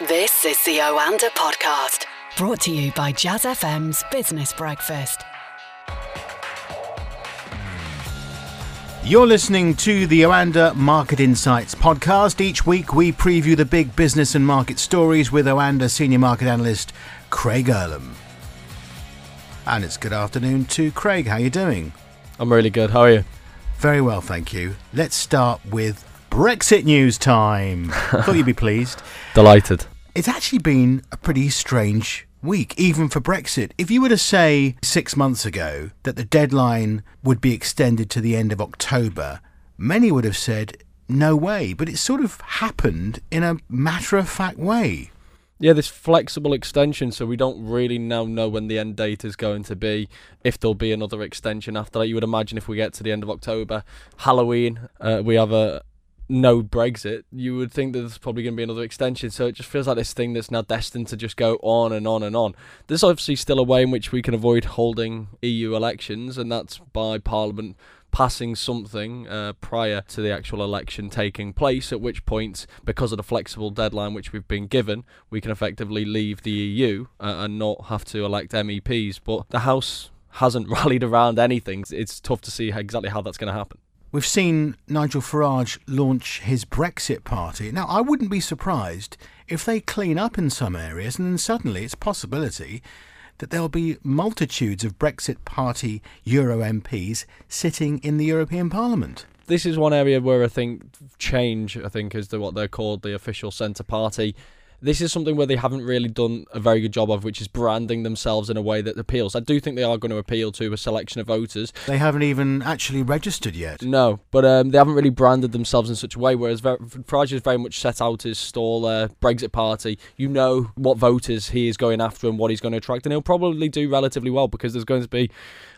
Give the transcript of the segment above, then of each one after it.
This is the Oanda podcast, brought to you by Jazz FM's Business Breakfast. You're listening to the Oanda Market Insights podcast. Each week we preview the big business and market stories with Oanda senior market analyst Craig Erlam. And it's good afternoon to Craig. How are you doing? I'm really good. How are you? Very well, thank you. Let's start with Brexit news time. Thought you'd be pleased. Delighted. It's actually been a pretty strange week, even for Brexit. If you were to say six months ago that the deadline would be extended to the end of October, many would have said, no way. But it sort of happened in a matter of fact way. Yeah, this flexible extension, so we don't really now know when the end date is going to be. If there'll be another extension after that, you would imagine if we get to the end of October, Halloween, uh, we have a no Brexit, you would think that there's probably going to be another extension. So it just feels like this thing that's now destined to just go on and on and on. There's obviously still a way in which we can avoid holding EU elections, and that's by Parliament passing something uh, prior to the actual election taking place, at which point, because of the flexible deadline which we've been given, we can effectively leave the EU uh, and not have to elect MEPs. But the House hasn't rallied around anything. It's tough to see exactly how that's going to happen. We've seen Nigel Farage launch his Brexit party. Now, I wouldn't be surprised if they clean up in some areas and then suddenly it's possibility that there'll be multitudes of Brexit party Euro MPs sitting in the European Parliament. This is one area where I think change, I think, is the, what they're called the official centre party this is something where they haven't really done a very good job of, which is branding themselves in a way that appeals. I do think they are going to appeal to a selection of voters. They haven't even actually registered yet. No, but um, they haven't really branded themselves in such a way. Whereas Farage is very much set out his stall uh, Brexit Party. You know what voters he is going after and what he's going to attract, and he'll probably do relatively well because there's going to be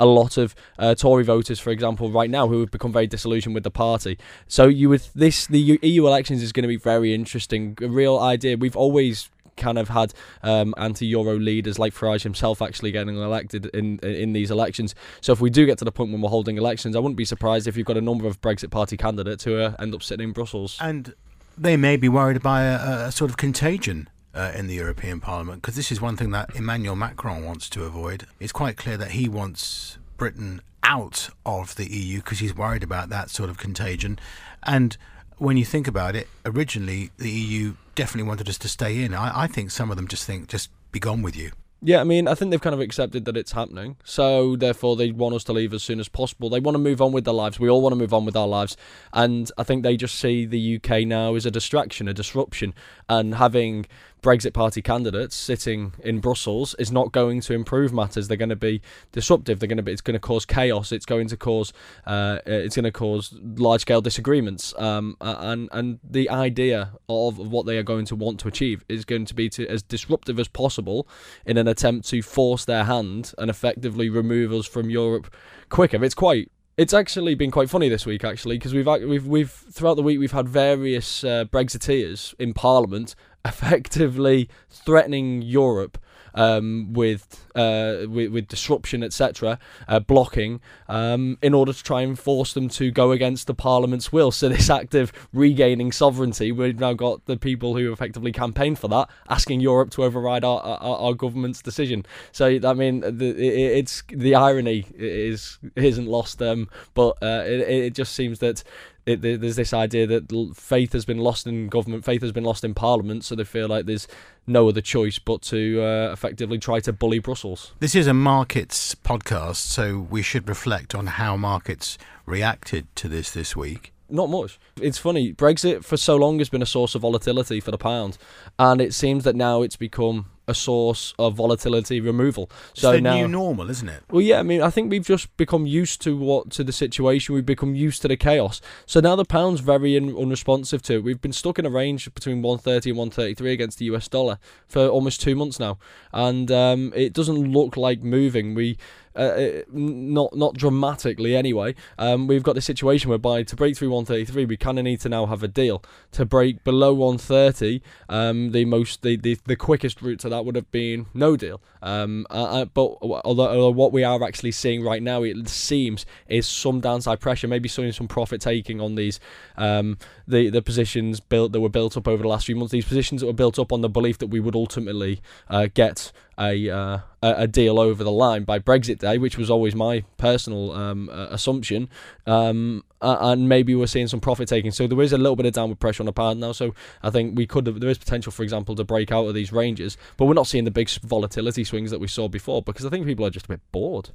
a lot of uh, Tory voters, for example, right now who have become very disillusioned with the party. So you would this the EU elections is going to be very interesting. A real idea. We've always kind of had um, anti-Euro leaders like Farage himself actually getting elected in in these elections. So if we do get to the point when we're holding elections, I wouldn't be surprised if you've got a number of Brexit Party candidates who uh, end up sitting in Brussels. And they may be worried by a, a sort of contagion uh, in the European Parliament because this is one thing that Emmanuel Macron wants to avoid. It's quite clear that he wants Britain out of the EU because he's worried about that sort of contagion. And when you think about it, originally the EU definitely wanted us to stay in. I, I think some of them just think, just be gone with you. Yeah, I mean, I think they've kind of accepted that it's happening. So, therefore, they want us to leave as soon as possible. They want to move on with their lives. We all want to move on with our lives. And I think they just see the UK now as a distraction, a disruption. And having Brexit Party candidates sitting in Brussels is not going to improve matters. They're going to be disruptive. They're going to be. It's going to cause chaos. It's going to cause. Uh, it's going to cause large scale disagreements. Um, and and the idea of what they are going to want to achieve is going to be to as disruptive as possible in an attempt to force their hand and effectively remove us from Europe quicker. It's quite it's actually been quite funny this week, actually, because we've we've we've throughout the week we've had various uh, Brexiteers in Parliament effectively threatening Europe um, with, uh, with, with disruption, etc., uh, blocking, um, in order to try and force them to go against the Parliament's will. So this act of regaining sovereignty, we've now got the people who effectively campaigned for that asking Europe to override our, our, our government's decision. So I mean, the, it, it's the irony is isn't lost, um, but uh, it, it just seems that it, there's this idea that faith has been lost in government, faith has been lost in Parliament, so they feel like there's no other choice but to uh, effectively try to bully Brussels. This is a markets podcast, so we should reflect on how markets reacted to this this week. Not much. It's funny. Brexit for so long has been a source of volatility for the pound, and it seems that now it's become a source of volatility removal. It's so the now, new normal, isn't it? Well, yeah. I mean, I think we've just become used to what to the situation. We've become used to the chaos. So now the pound's very in, unresponsive to it. We've been stuck in a range between 130 and 133 against the US dollar for almost two months now, and um, it doesn't look like moving. We uh, not not dramatically anyway. Um, we've got the situation whereby to break through 133, we kind of need to now have a deal. To break below 130, um, the most the, the, the quickest route to that would have been no deal. Um, uh, uh but although, although, what we are actually seeing right now, it seems, is some downside pressure, maybe some some profit taking on these um, the the positions built that were built up over the last few months. These positions that were built up on the belief that we would ultimately uh, get a, uh, a deal over the line by Brexit Day, which was always my personal um, uh, assumption. Um, and maybe we're seeing some profit taking. So there is a little bit of downward pressure on the pound now. So I think we could have, there is potential, for example, to break out of these ranges, but we're not seeing the big volatility swings that we saw before because I think people are just a bit bored.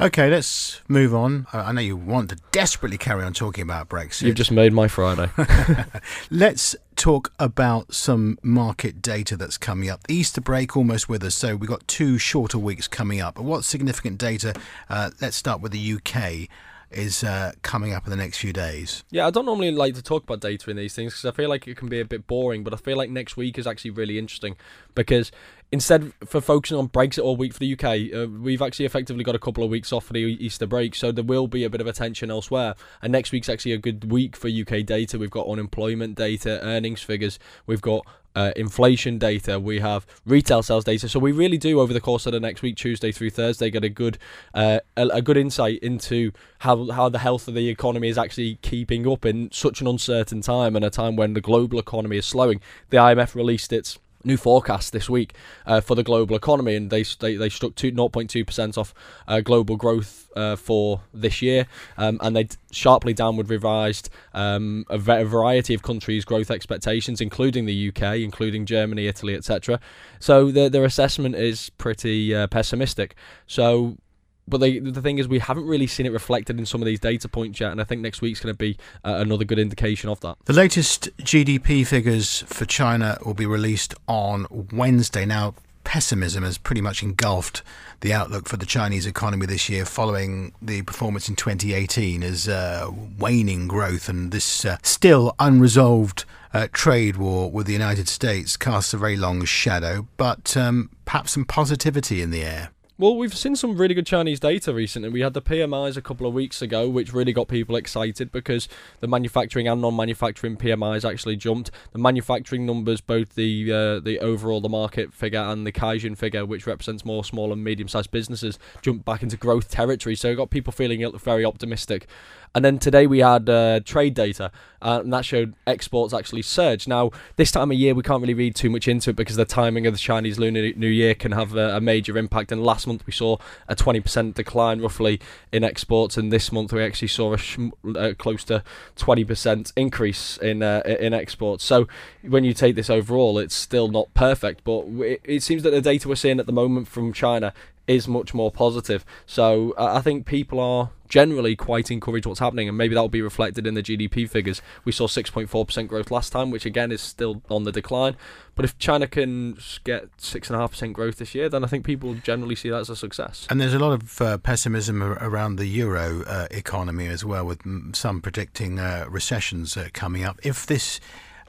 Okay, let's move on. I know you want to desperately carry on talking about Brexit. You've just made my Friday. let's talk about some market data that's coming up. Easter break almost with us, so we've got two shorter weeks coming up. But what's significant data? Uh, let's start with the UK is uh, coming up in the next few days. Yeah, I don't normally like to talk about data in these things because I feel like it can be a bit boring, but I feel like next week is actually really interesting because instead for focusing on Brexit all week for the UK, uh, we've actually effectively got a couple of weeks off for the Easter break, so there will be a bit of attention elsewhere. And next week's actually a good week for UK data. We've got unemployment data, earnings figures, we've got uh, inflation data, we have retail sales data. So we really do over the course of the next week, Tuesday through Thursday, get a good uh, a, a, good insight into how how the health of the economy is actually keeping up in such an uncertain time and a time when the global economy is slowing. The IMF released its new forecast this week uh, for the global economy, and they they, they struck 0.2 percent off uh, global growth uh, for this year, um, and they sharply downward revised um, a, variety of countries' growth expectations, including the UK, including Germany, Italy, etc. So their their assessment is pretty uh, pessimistic. So but they, the thing is, we haven't really seen it reflected in some of these data points yet, and I think next week's going to be uh, another good indication of that. The latest GDP figures for China will be released on Wednesday. Now, pessimism has pretty much engulfed the outlook for the Chinese economy this year following the performance in 2018 as uh, waning growth and this uh, still unresolved uh, trade war with the United States casts a very long shadow, but um, perhaps some positivity in the air. Well, we've seen some really good Chinese data recently. We had the PMIs a couple of weeks ago, which really got people excited because the manufacturing and non-manufacturing PMIs actually jumped. The manufacturing numbers, both the uh, the overall the market figure and the Caixin figure, which represents more small and medium-sized businesses, jumped back into growth territory. So it got people feeling very optimistic. And then today we had uh, trade data, uh, and that showed exports actually surged. Now, this time of year, we can't really read too much into it because the timing of the Chinese Lunar New Year can have a, a major impact. And last month we saw a 20% decline roughly in exports, and this month we actually saw a sh- uh, close to 20% increase in uh, in exports. So when you take this overall, it's still not perfect, but it, it seems that the data we're seeing at the moment from China is much more positive. So I think people are generally quite encouraged what's happening, and maybe that will be reflected in the GDP figures. We saw 6.4% growth last time, which again is still on the decline. But if China can get 6.5% growth this year, then I think people generally see that as a success. And there's a lot of uh, pessimism around the euro uh, economy as well, with some predicting uh, recessions uh, coming up. If this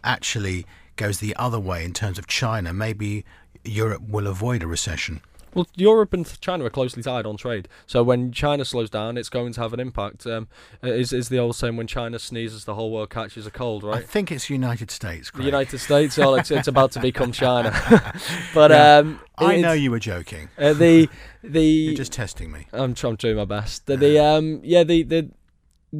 actually goes the other way in terms of China, maybe Europe will avoid a recession. Well, Europe and China are closely tied on trade. So when China slows down, it's going to have an impact. Um, is is the old saying when China sneezes, the whole world catches a cold, right? I think it's United States. Craig. The United States. Well, it's, it's about to become China. but um, I know you were joking. Uh, the the you're just testing me. I'm, I'm doing my best. The, the um yeah the the.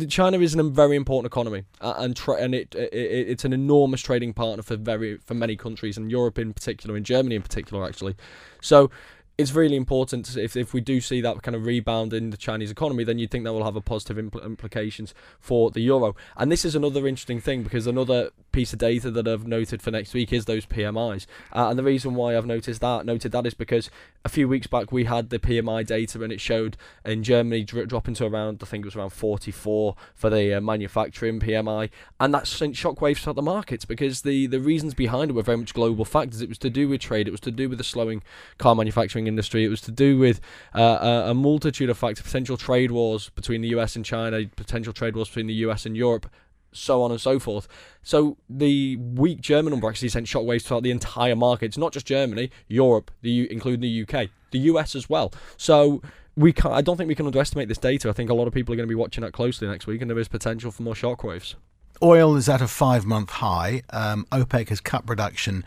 China is a very important economy, uh, and tra- and it, it, it's an enormous trading partner for very for many countries, and Europe in particular, and Germany in particular, actually. So it's really important if, if we do see that kind of rebound in the Chinese economy, then you'd think that will have a positive impl- implications for the euro. And this is another interesting thing because another piece of data that I've noted for next week is those PMIs. Uh, and the reason why I've noticed that noted that is because a few weeks back we had the PMI data and it showed in Germany dr- dropping to around I think it was around 44 for the uh, manufacturing PMI, and that sent shockwaves throughout the markets because the the reasons behind it were very much global factors. It was to do with trade, it was to do with the slowing car manufacturing manufacturing industry. It was to do with uh, a, multitude of factors, potential trade wars between the US and China, potential trade wars between the US and Europe, so on and so forth. So the weak German number actually sent shockwaves throughout the entire market. It's not just Germany, Europe, the including the UK, the US as well. So we can't. I don't think we can underestimate this data. I think a lot of people are going to be watching that closely next week, and there is potential for more shockwaves. Oil is at a five month high. Um, OPEC has cut production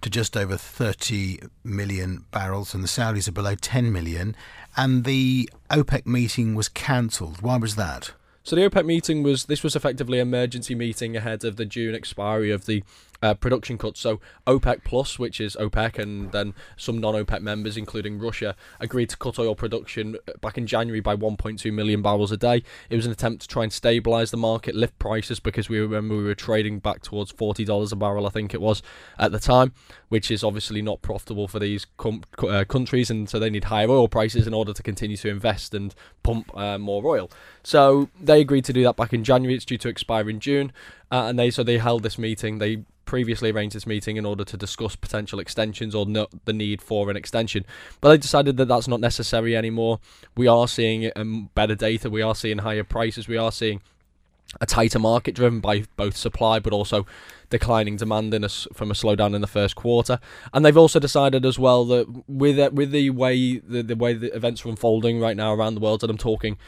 to just over 30 million barrels, and the Saudis are below 10 million. And the OPEC meeting was cancelled. Why was that? So the OPEC meeting was this was effectively an emergency meeting ahead of the June expiry of the uh, production cuts. So OPEC Plus, which is OPEC, and then some non-OPEC members, including Russia, agreed to cut oil production uh, back in January by 1.2 million barrels a day. It was an attempt to try and stabilise the market, lift prices because we remember we were trading back towards forty dollars a barrel, I think it was at the time, which is obviously not profitable for these com- uh, countries, and so they need higher oil prices in order to continue to invest and pump uh, more oil. So they agreed to do that back in January. It's due to expire in June, uh, and they so they held this meeting. They previously arranged this meeting in order to discuss potential extensions or no, the need for an extension. But they decided that that's not necessary anymore. We are seeing um, better data, we are seeing higher prices, we are seeing a tighter market driven by both supply but also declining demand in a, from a slowdown in the first quarter. And they've also decided as well that with uh, with the way the, the way the events are unfolding right now around the world, and I'm talking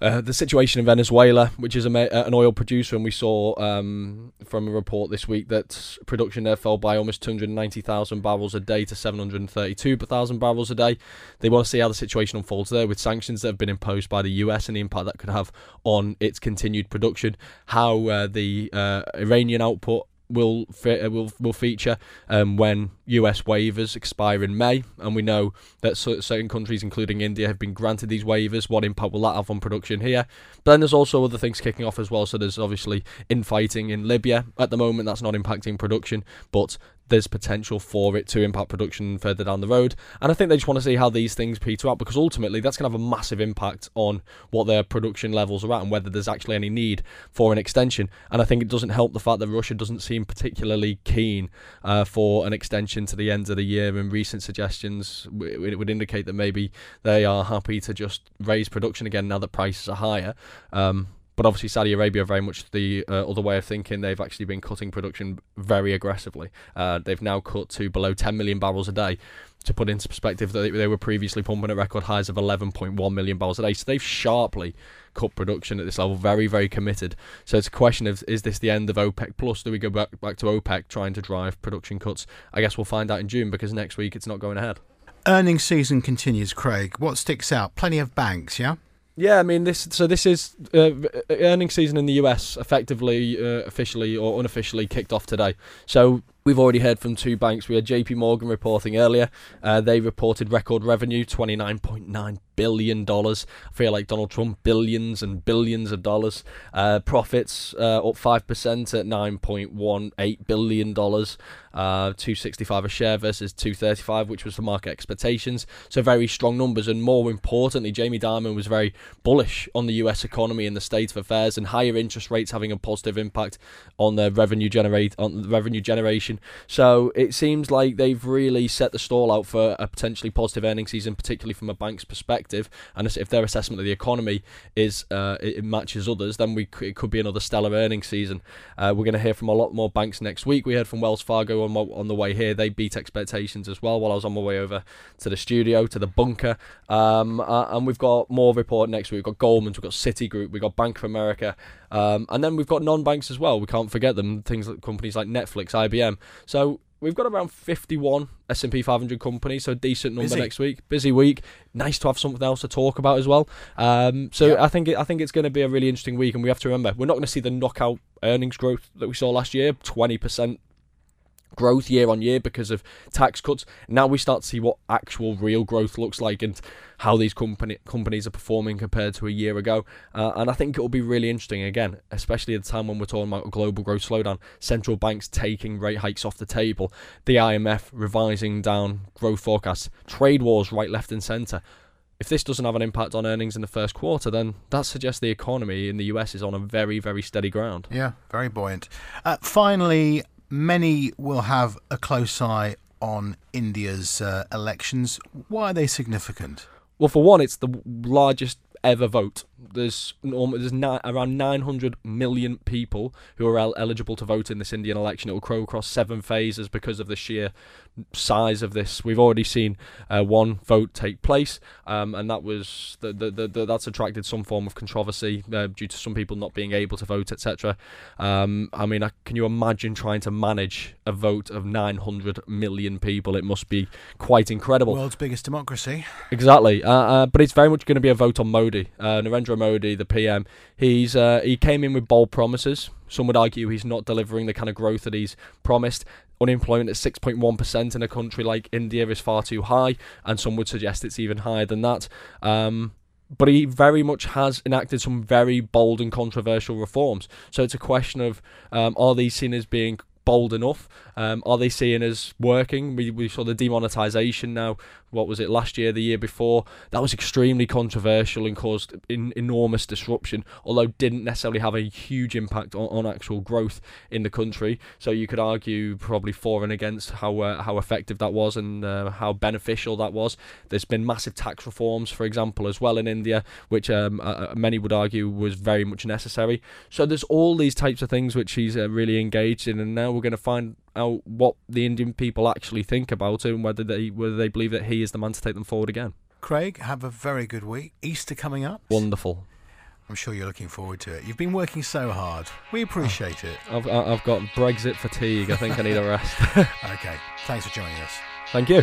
uh, the situation in Venezuela, which is a, uh, an oil producer, and we saw um, from a report this week that production there fell by almost 290,000 barrels a day to 732,000 barrels a day. They want to see how the situation unfolds there with sanctions that have been imposed by the US and the impact that could have on its continued production, how uh, the uh, Iranian output will uh, will will feature um, when US waivers expire in May, and we know that certain countries, including India, have been granted these waivers. What impact will that have on production here? But then there's also other things kicking off as well. So there's obviously infighting in Libya at the moment. That's not impacting production, but there's potential for it to impact production further down the road. And I think they just want to see how these things peter out because ultimately that's going to have a massive impact on what their production levels are at and whether there's actually any need for an extension. And I think it doesn't help the fact that Russia doesn't seem particularly keen uh, for an extension to the end of the year. And recent suggestions it would indicate that maybe they are happy to just raise production again now that prices are higher. Um, but obviously, Saudi Arabia are very much the uh, other way of thinking. They've actually been cutting production very aggressively. Uh, they've now cut to below 10 million barrels a day. To put into perspective, they, they were previously pumping at record highs of 11.1 million barrels a day. So they've sharply cut production at this level. Very, very committed. So it's a question of is this the end of OPEC Plus? Do we go back back to OPEC trying to drive production cuts? I guess we'll find out in June because next week it's not going ahead. Earnings season continues, Craig. What sticks out? Plenty of banks, yeah. Yeah, I mean this. So this is uh, earnings season in the US, effectively, uh, officially or unofficially kicked off today. So We've already heard from two banks. We had JP Morgan reporting earlier. Uh, they reported record revenue, $29.9 billion. dollars. I feel like Donald Trump, billions and billions of dollars. Uh, profits uh, up 5% at $9.18 billion. Uh, 265 a share versus 235, which was the market expectations. So very strong numbers, and more importantly, Jamie Dimon was very bullish on the U.S. economy and the state of affairs, and higher interest rates having a positive impact on their revenue generate on revenue generation so it seems like they've really set the stall out for a potentially positive earnings season, particularly from a bank's perspective. And if their assessment of the economy is uh, it matches others, then we it could be another stellar earnings season. Uh, we're going to hear from a lot more banks next week. We heard from Wells Fargo on on the way here; they beat expectations as well. While I was on my way over to the studio to the bunker, um, uh, and we've got more report next week. We've got Goldman's, we've got Citigroup, we've got Bank of America, um, and then we've got non-banks as well. We can't forget them. Things like companies like Netflix, IBM. So we've got around 51 S&P 500 companies, so decent number Busy. next week. Busy week. Nice to have something else to talk about as well. Um, so I think it, I think it's going to be a really interesting week, and we have to remember we're not going to see the knockout earnings growth that we saw last year, 20 percent growth year on year because of tax cuts. Now we start to see what actual real growth looks like and how these company companies are performing compared to a year ago. Uh, and I think it will be really interesting again, especially at the time when we're talking about a global growth slowdown. Central banks taking rate hikes off the table, the IMF revising down growth forecasts, trade wars right, left, and centre if this doesn't have an impact on earnings in the first quarter, then that suggests the economy in the US is on a very, very steady ground. Yeah, very buoyant. Uh, finally, many will have a close eye on India's uh, elections. Why are they significant? Well, for one, it's the largest ever vote There's there's ni- around 900 million people who are el- eligible to vote in this Indian election. It will go across seven phases because of the sheer size of this. We've already seen uh, one vote take place, um, and that was the, the, the, the, that's attracted some form of controversy uh, due to some people not being able to vote, etc. Um, I mean, can you imagine trying to manage a vote of 900 million people? It must be quite incredible. World's biggest democracy. Exactly, uh, uh, but it's very much going to be a vote on Modi, uh, Narendra Modi, the PM. He's uh, he came in with bold promises. Some would argue he's not delivering the kind of growth that he's promised. Unemployment at 6.1% in a country like India is far too high, and some would suggest it's even higher than that. Um, but he very much has enacted some very bold and controversial reforms. So it's a question of um, are these seen as being bold enough? Um, are they seeing us working? We, we saw the demonetisation now. What was it last year, the year before? That was extremely controversial and caused in, enormous disruption, although didn't necessarily have a huge impact on, on actual growth in the country. So you could argue probably for and against how uh, how effective that was and uh, how beneficial that was. There's been massive tax reforms, for example, as well in India, which um, uh, many would argue was very much necessary. So there's all these types of things which he's uh, really engaged in, and now we're going to find out what the Indian people actually think about it and whether they whether they believe that he is the man to take them forward again. Craig, have a very good week. Easter coming up. Wonderful. I'm sure you're looking forward to it. You've been working so hard. We appreciate it. I've I've got Brexit fatigue. I think I need a rest. okay. Thanks for joining us. Thank you.